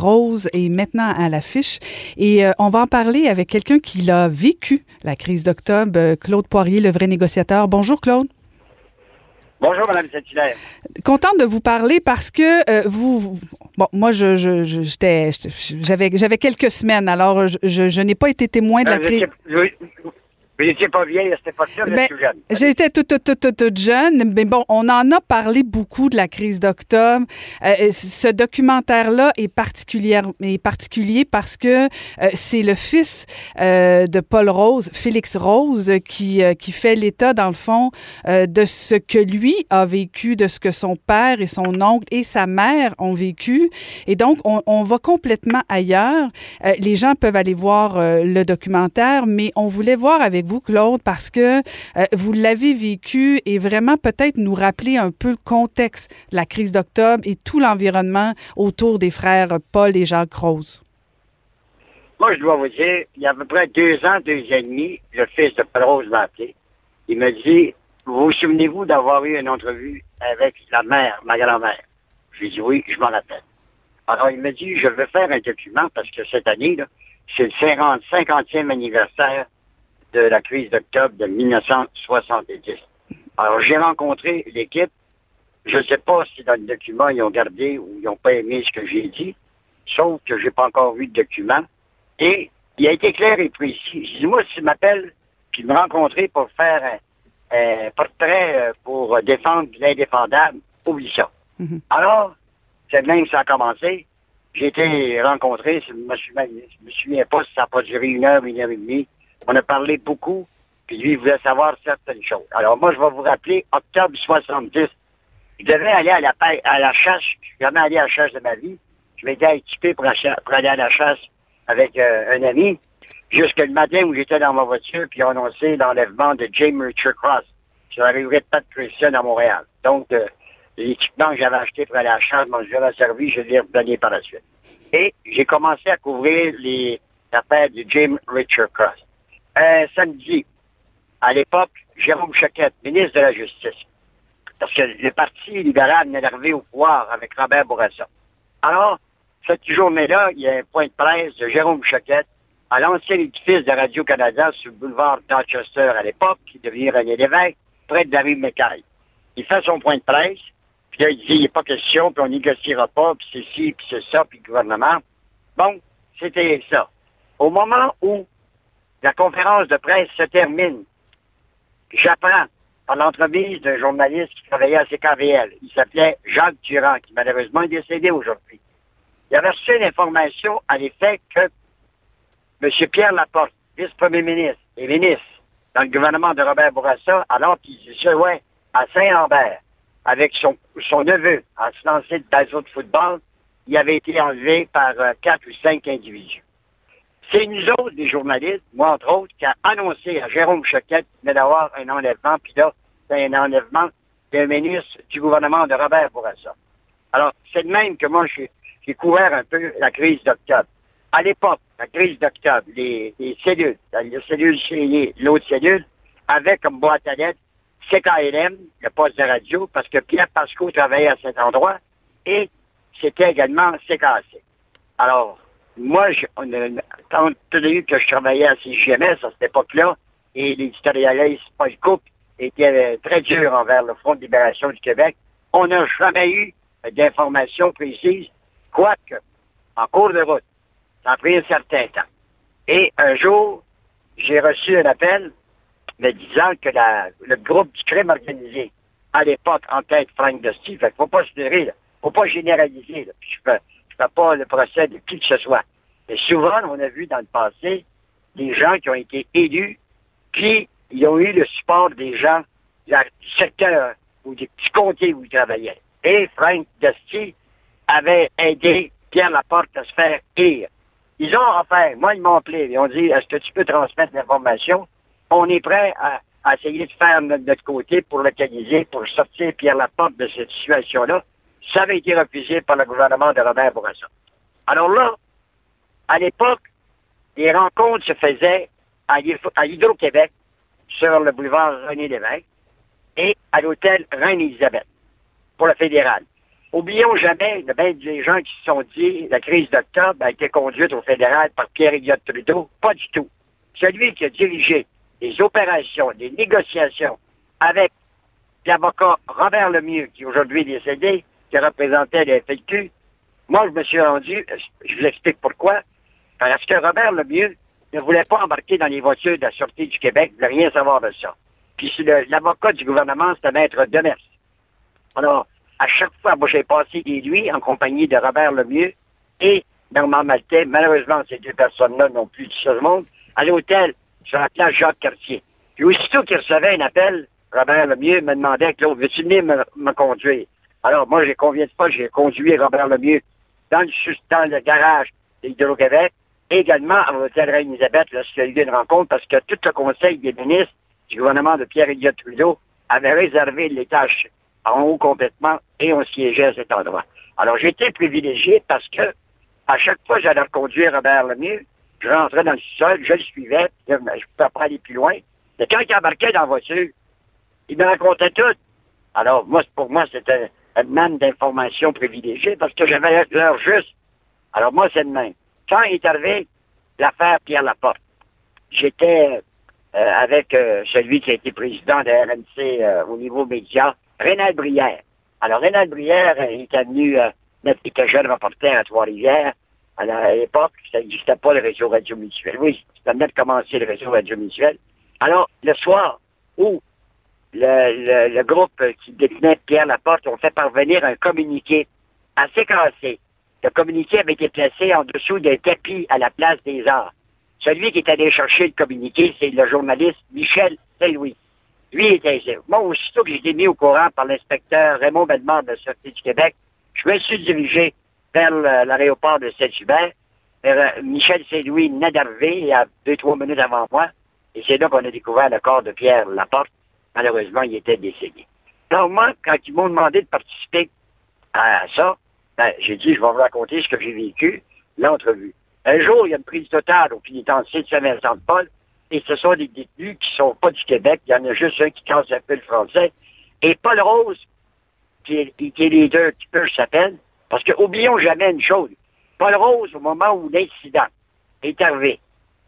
Rose est maintenant à l'affiche et on va en parler avec quelqu'un qui l'a vécu, la crise d'octobre, Claude Poirier, le vrai négociateur. Bonjour Claude. Bonjour, Mme Saint-Hilaire. Contente de vous parler parce que vous, Bon, moi, je, j'étais, j'avais, j'avais quelques semaines, alors je, je, n'ai pas été témoin de la crise. Vous n'étiez pas vieille à cette époque-là, vous ben, jeune. J'étais toute, toute, toute, toute, jeune, mais bon, on en a parlé beaucoup de la crise d'octobre. Euh, euh, ce documentaire-là est, particulier, est particulier parce que euh, c'est le fils de Paul Rose, Félix Rose, qui, qui fait l'état, dans le fond, de ce que lui a vécu, de ce que son père et son oncle et sa mère ont vécu. Et donc, on, on va complètement ailleurs. les gens peuvent aller voir le documentaire, mais on voulait voir avec vous, Claude, parce que euh, vous l'avez vécu et vraiment peut-être nous rappeler un peu le contexte de la crise d'octobre et tout l'environnement autour des frères Paul et Jacques Rose. Moi, je dois vous dire, il y a à peu près deux ans, deux ans et demi, le fils de Paul Rose m'a appelé. Il me dit, vous vous souvenez-vous d'avoir eu une entrevue avec la mère, ma grand-mère? Je lui ai dit oui, je m'en rappelle. Alors, il me dit, je veux faire un document parce que cette année, c'est le 50, 50e anniversaire de la crise d'octobre de 1970. Alors, j'ai rencontré l'équipe. Je ne sais pas si dans le document, ils ont gardé ou ils n'ont pas aimé ce que j'ai dit, sauf que je n'ai pas encore vu de document. Et il a été clair et précis. Je dis, moi, s'il m'appelle, puis me rencontrer pour faire un, portrait euh, pour défendre l'indéfendable, oublie ça. Mhm. Alors, c'est même que ça a commencé. J'ai été rencontré, je me, je me souviens pas si ça n'a pas duré une heure, une heure et demie. On a parlé beaucoup, puis lui, il voulait savoir certaines choses. Alors, moi, je vais vous rappeler, octobre 70, je devais aller à la, à la chasse. Je suis jamais allé à la chasse de ma vie. Je m'étais équipé pour, aller à la chasse avec euh, un ami. Jusqu'à le matin où j'étais dans ma voiture, puis on annoncé l'enlèvement de James Richard Cross sur la rue de Pat Christian à Montréal. Donc, euh, l'équipement que j'avais acheté pour aller à la chasse, moi, je l'ai servi, je l'ai redonné par la suite. Et j'ai commencé à couvrir les affaires de James Richard Cross samedi, à l'époque, Jérôme Choquette, ministre de la Justice, parce que le Parti libéral venait d'arriver au pouvoir avec Robert Bourassa. Alors, cette journée-là, il y a un point de presse de Jérôme Choquette à l'ancien édifice de Radio-Canada sur le boulevard Dorchester à l'époque, qui devient René Lévesque, près de David McKay. Il fait son point de presse, puis là, il dit, il n'y a pas question, puis on négociera pas, puis c'est ci, puis c'est ça, puis le gouvernement. Bon, c'était ça. Au moment où la conférence de presse se termine. J'apprends par l'entremise d'un journaliste qui travaillait à CKVL. Il s'appelait Jacques Durand, qui malheureusement est décédé aujourd'hui. Il avait reçu une information à l'effet que M. Pierre Laporte, vice-premier ministre et ministre dans le gouvernement de Robert Bourassa, alors qu'il se ouais, à Saint-Lambert, avec son, neveu, en se lancer de de football, il avait été enlevé par euh, quatre ou cinq individus. C'est nous autres, les journalistes, moi entre autres, qui a annoncé à Jérôme Choquette d'avoir un enlèvement, puis là, c'est un enlèvement d'un ministre du gouvernement de Robert Bourassa. Alors, c'est de même que moi, j'ai couvert un peu la crise d'octobre. À l'époque, la crise d'octobre, les, cellules, les cellules chez l'autre cellule, avaient comme boîte à lettres CKLM, le poste de radio, parce que Pierre Pasco travaillait à cet endroit, et c'était également CKC. Alors, moi, je, on quand tenu que je travaillais à CGMS à cette époque-là, et l'éditorialiste Paul Cook était euh, très dur envers le Front de libération du Québec, on n'a jamais eu d'informations précises, quoique, en cours de route, ça a pris un certain temps. Et un jour, j'ai reçu un appel me disant que le groupe du crime organisé, à l'époque, en tête Frank Dusty, fait faut pas se il ne faut pas généraliser, là. je peux, pas le procès de qui que ce soit. Mais souvent, on a vu dans le passé des gens qui ont été élus, puis ils ont eu le support des gens du secteur ou des petits comtés où ils travaillaient. Et Frank Dusty avait aidé Pierre Laporte à se faire élire. Ils ont offert, moi ils m'ont appelé, ils ont dit, est-ce que tu peux transmettre l'information? On est prêt à, essayer de faire notre, notre côté pour localiser, pour sortir Pierre Laporte de cette situation-là ça avait été refusé par le gouvernement de Robert Bourassa. Alors là, à l'époque, les rencontres se faisaient à l'Hydro-Québec, sur le boulevard René Lévesque, et à l'hôtel Reine-Élisabeth, pour le fédéral. Oublions jamais, de bien des gens qui se sont dit la crise d'octobre a été conduite au fédéral par Pierre Elliott Trudeau. Pas du tout. Celui qui a dirigé les opérations, les négociations avec l'avocat Robert Lemieux, qui est aujourd'hui décédé, qui représentait les FLQ, moi, je me suis rendu, je vous explique pourquoi, parce que Robert Lemieux ne voulait pas embarquer dans les voitures de la Sûreté du Québec, ne voulait rien savoir de ça. Puis l'avocat du gouvernement, c'était Maître Demers. Alors, à chaque fois, moi, j'ai passé des nuits en compagnie de Robert Lemieux et Normand Maltais. Malheureusement, ces deux personnes-là n'ont plus de ce monde. À l'hôtel, sur la place Jacques-Cartier. Puis aussitôt qu'il recevait un appel, Robert Lemieux me demandait, Claude, veux-tu venir me, conduire? Alors, moi, j'ai combien de fois, j'ai conduit Robert Lemieux dans le, dans le garage d'Hydro-Québec, également à l'hôtel Reine-Élisabeth, lorsqu'il y a eu une rencontre, parce que tout le conseil des ministres du gouvernement de Pierre-Éliott Trudeau avait réservé les tâches en haut complètement et on siégeait à cet endroit. Alors, j'étais privilégié parce que à chaque fois que j'allais reconduire Robert Lemieux, je rentrais dans le sol, je le suivais, je ne pouvais pas aller plus loin. Mais quand il embarquait dans la voiture, il me racontait tout. Alors, moi, pour moi, c'était un man d'information privilégiée parce que j'avais l'heure juste. Alors, moi, c'est le même. Quand est arrivé l'affaire Pierre Laporte, j'étais euh, avec euh, celui qui a été président de RNC euh, au niveau média, Rénal Brière. Alors, Rénal Brière était venu, euh, était jeune reporter à Trois-Rivières. À l'époque, ça n'existait pas le réseau radio mutuel. Oui, venait de commencer le réseau radio mutuel. Alors, le soir où le, le, groupe qui détenait Pierre Laporte ont fait parvenir un communiqué assez cassé. Le communiqué avait été placé en dessous d'un tapis à la place des arts. Celui qui est allé chercher le communiqué, c'est le journaliste Michel Saint-Louis. Lui était Moi, aussitôt que j'ai été mis au courant par l'inspecteur Raymond Bellemare de la Sûreté du Québec, je me suis dirigé vers l'aéroport de Saint-Hubert. Euh, Michel Saint-Louis venait d'arriver, il y a deux, trois minutes avant moi. Et c'est là qu'on a découvert le corps de Pierre Laporte. Malheureusement, il était décédé. Moi, quand ils m'ont demandé de participer à ça, ben, j'ai dit, je vais vous raconter ce que j'ai vécu, l'entrevue. Un jour, il y a une prise totale au pénitencier de Saint-Vincent-de-Paul, et ce sont des détenus qui sont pas du Québec, il y en a juste un qui casse un peu le français. Et Paul Rose, qui est, qui est leader, qui peut s'appelle, parce que oublions jamais une chose. Paul Rose, au moment où l'incident est arrivé,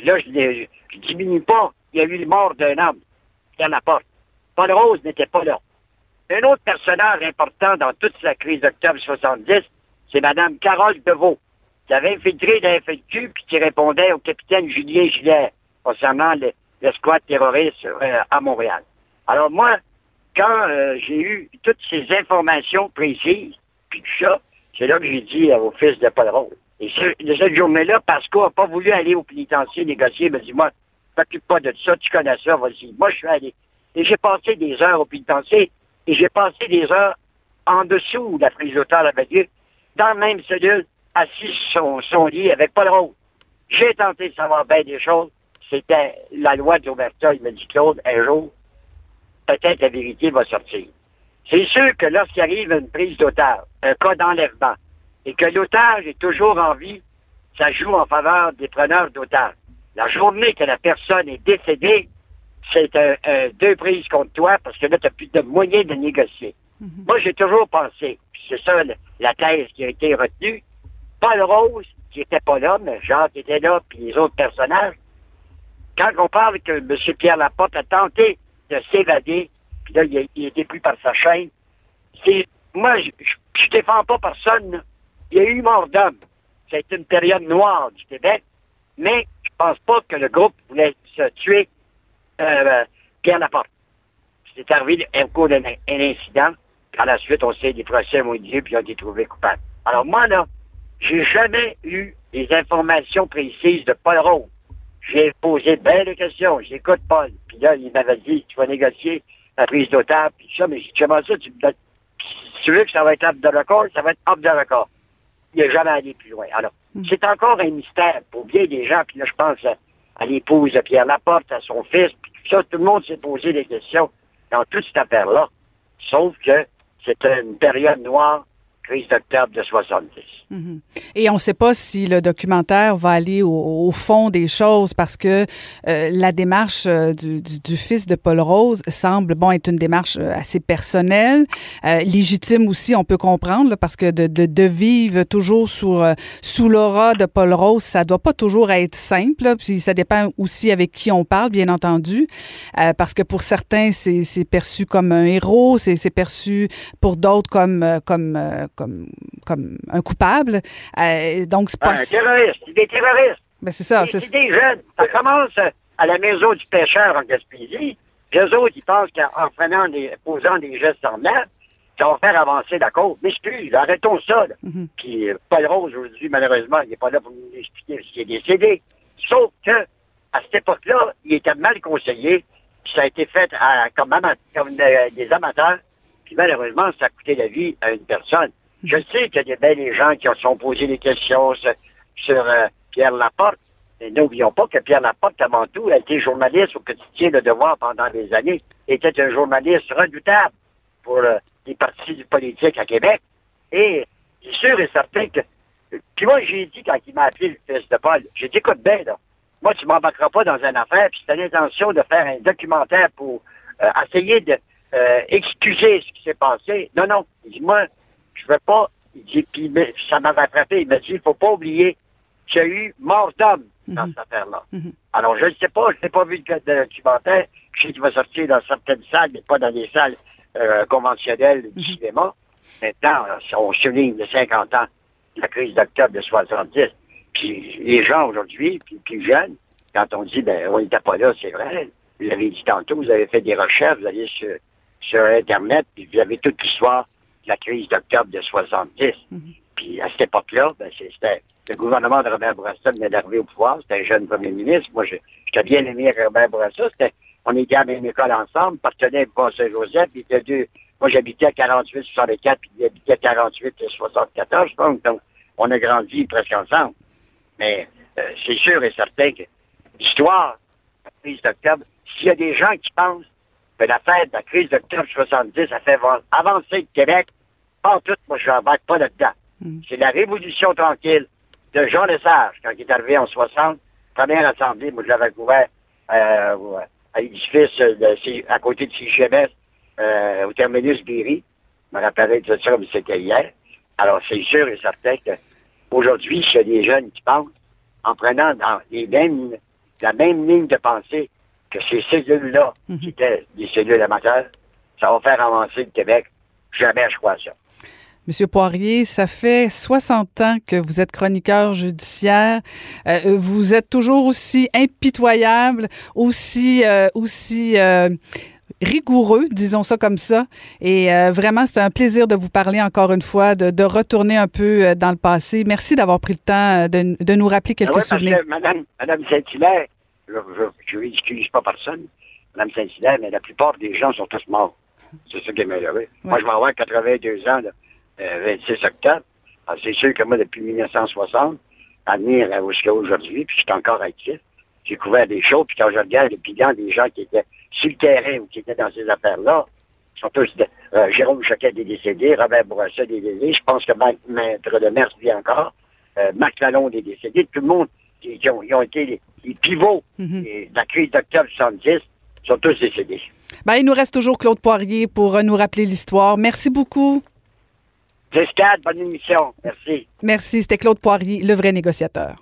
là, je ne diminue pas, il y a eu le mort d'un homme, la Laporte. Paul Rose n'était pas là. Un autre personnage important dans toute la crise d'octobre 70, c'est Mme Carole Deveau, qui avait infiltré la FLQ puis qui répondait au capitaine Julien Gillet concernant le, squat terroriste euh, à Montréal. Alors moi, quand euh, j'ai eu toutes ces informations précises, puis tout ça, c'est là que j'ai dit au fils de Paul Rose. Et de cette journée-là, Pascal n'a pas voulu aller au pénitencier négocier. Il m'a dit, moi, t'occupe pas de ça, tu connais ça, vas-y. Moi, je suis allé. Et j'ai passé des heures au pénitencier, et j'ai passé des heures en dessous de la prise d'otage avec eux, dans la même cellule, assis sur son, lit avec Paul Rose. J'ai tenté de savoir bien des choses. C'était la loi d'Omerta. Il m'a dit, Claude, un jour, peut-être la vérité va sortir. C'est sûr que lorsqu'il arrive une prise d'otage, un cas d'enlèvement, et que l'otage est toujours en vie, ça joue en faveur des preneurs d'otages. La journée que la personne est décédée, c'est deux prises contre toi parce que là, tu n'as plus de moyens de négocier. Mhm. Moi, j'ai toujours pensé, c'est ça la thèse qui a été retenue, Paul Rose, qui n'était pas là, mais Jacques était là, puis les autres personnages, quand on parle que M. Pierre Laporte a tenté de s'évader, puis là, il, a, été pris par sa chaîne, c'est, moi, je, ne défends pas personne, il y a eu mort d'homme. C'est une période noire du Québec, mais je pense pas que le groupe voulait se tuer euh, Pierre Laporte. C'est arrivé un coup d'un incident. Par la suite, on sait des procès ont eu lieu, puis ont été trouvés coupables. Alors moi, là, j'ai jamais eu les informations précises de Paul Rose. J'ai posé bien de questions. J'écoute Paul. Puis là, il m'avait dit, tu vas négocier la prise d'otage, puis ça, mais comment ça, tu, tu veux que ça va être up de record, ça va être up de record. Il n'est jamais allé plus loin. Alors, hmm. c'est encore un mystère pour bien des gens, puis là, je pense à, l'épouse de Pierre Laporte, à son fils, puis tout ça, tout le monde s'est posé des questions dans toute cette affaire-là. Sauf que c'est une période noire crise d'octobre de 70. Mhm. Et on ne sait pas si le documentaire va aller au, fond des choses parce que euh, la démarche euh, du, du, fils de Paul Rose semble bon être une démarche euh, assez personnelle, légitime aussi, on peut comprendre, parce que de, de, de, vivre toujours sous, sous l'aura de Paul Rose, ça doit pas toujours être simple. puis ça dépend aussi avec qui on parle, bien entendu, parce que pour certains, c'est perçu comme un héros, c'est perçu pour d'autres comme, comme comme, comme un coupable. Euh, donc, c'est pas... Un terroriste, des terroristes. Ben, c'est ça. C'est des jeunes. Ça commence à la maison du pêcheur en Gaspésie. Les autres, ils pensent qu'en prenant des, posant des gestes semblables, ça va faire avancer la cause. Mais plus, arrêtons ça. Mm-hmm. Puis euh, Paul Rose, aujourd'hui, malheureusement, il n'est pas là pour nous expliquer s'il est décédé. Sauf que, à cette époque-là, il était mal conseillé. ça a été fait comme, comme euh, des amateurs. Puis malheureusement, ça a coûté la vie à une personne. Je sais qu'il y a des belles gens qui se sont posé des questions sur, euh, Pierre Laporte. Mais n'oublions pas que Pierre Laporte, avant tout, a été journaliste au quotidien de Devoir pendant des années. était un journaliste redoutable pour euh, les partis politiques à Québec. Et c'est sûr et certain que... Puis moi, j'ai dit, quand il m'a appelé le fils de Paul, j'ai dit, écoute bien, là, moi, tu m'embarqueras pas dans une affaire, puis c'est l'intention de faire un documentaire pour euh, essayer de excuser ce qui s'est passé. Non, non. Dis-moi, je veux pas. Il puis ça m'avait frappé. Il m'a dit, il faut pas oublier qu'il y a eu mort d'homme dans mhm. cette affaire-là. Mhm. Alors, je ne sais pas, je n'ai pas vu de documentaire. Je sais qu'il va sortir dans certaines salles, mais pas dans des salles euh, conventionnelles du mhm. cinéma. Maintenant, on souligne les 50 ans de la crise d'octobre de 70. Puis les gens aujourd'hui, puis plus jeunes, quand on dit, ben, on n'était pas là, c'est vrai. Vous l'avez dit tantôt, vous avez fait des recherches, vous allez sur, sur Internet, puis vous avez toute l'histoire la crise d'octobre de 70. Mhm. Puis à cette époque-là, ben, c'était le gouvernement de Robert Bourassa venait d'arriver au pouvoir. C'était un jeune premier ministre. Moi, j'étais bien aimé Robert Bourassa. On était à la même école ensemble, partenaire de Saint-Joseph. moi, j'habitais à 48-64, puis il habitait à 48-74, Donc, on a grandi presque ensemble. Mais euh, c'est sûr et certain que l'histoire, la crise d'octobre, s'il y a des gens qui pensent que la fête de la crise d'octobre 70 a fait avancer le Québec, pas tout, moi, je n'embarque pas là-dedans. Hmm. C'est la révolution tranquille de Jean Lesage, quand il est arrivé en 60, première assemblée, moi, je l'avais couvert euh, à l'édifice à côté de CGMS, euh, au terminus Berry. Je me rappellerai de ça comme c'était hier. Alors, c'est sûr et certain qu'aujourd'hui, a des jeunes qui pensent, en prenant dans les mêmes, la même ligne de pensée que ces cellules-là, hmm. qui étaient des cellules amateurs, ça va faire avancer le Québec. Jamais crois ça. Monsieur Poirier, ça fait 60 ans que vous êtes chroniqueur judiciaire. Euh, vous êtes toujours aussi impitoyable, aussi, euh, aussi euh, rigoureux, disons ça comme ça. Et vraiment, c'est un plaisir de vous parler encore une fois, de, retourner un peu dans le passé. Merci d'avoir pris le temps de, nous rappeler quelques ah souvenirs. Madame, Madame Saint-Hilaire, je n'excuse pas personne, Madame Saint-Hilaire, mais la plupart des gens sont tous morts. C'est ça qui est malheureux. Moi, je vais avoir 82 ans. 26 euh, octobre. c'est sûr que moi, depuis 1960, à venir jusqu'à aujourd'hui, puis je suis encore actif, j'ai couvert des choses, puis quand je regarde les bilans des gens qui étaient sur le terrain ou qui étaient dans ces affaires-là, ils sont tous, euh, Jérôme Choquet est décédé, Robert Bourassa est décédé, je pense que Maître de Merce vit encore, euh, Marc Lalonde est décédé, tout le monde, qui, ont, ils ont, été les, pivots mhm. de la crise d'octobre 70, sont tous décédés. Ben, il nous reste toujours Claude Poirier pour nous rappeler l'histoire. Merci beaucoup. Jusqu'à bonne émission. Merci. Merci. C'était Claude Poirier, le vrai négociateur.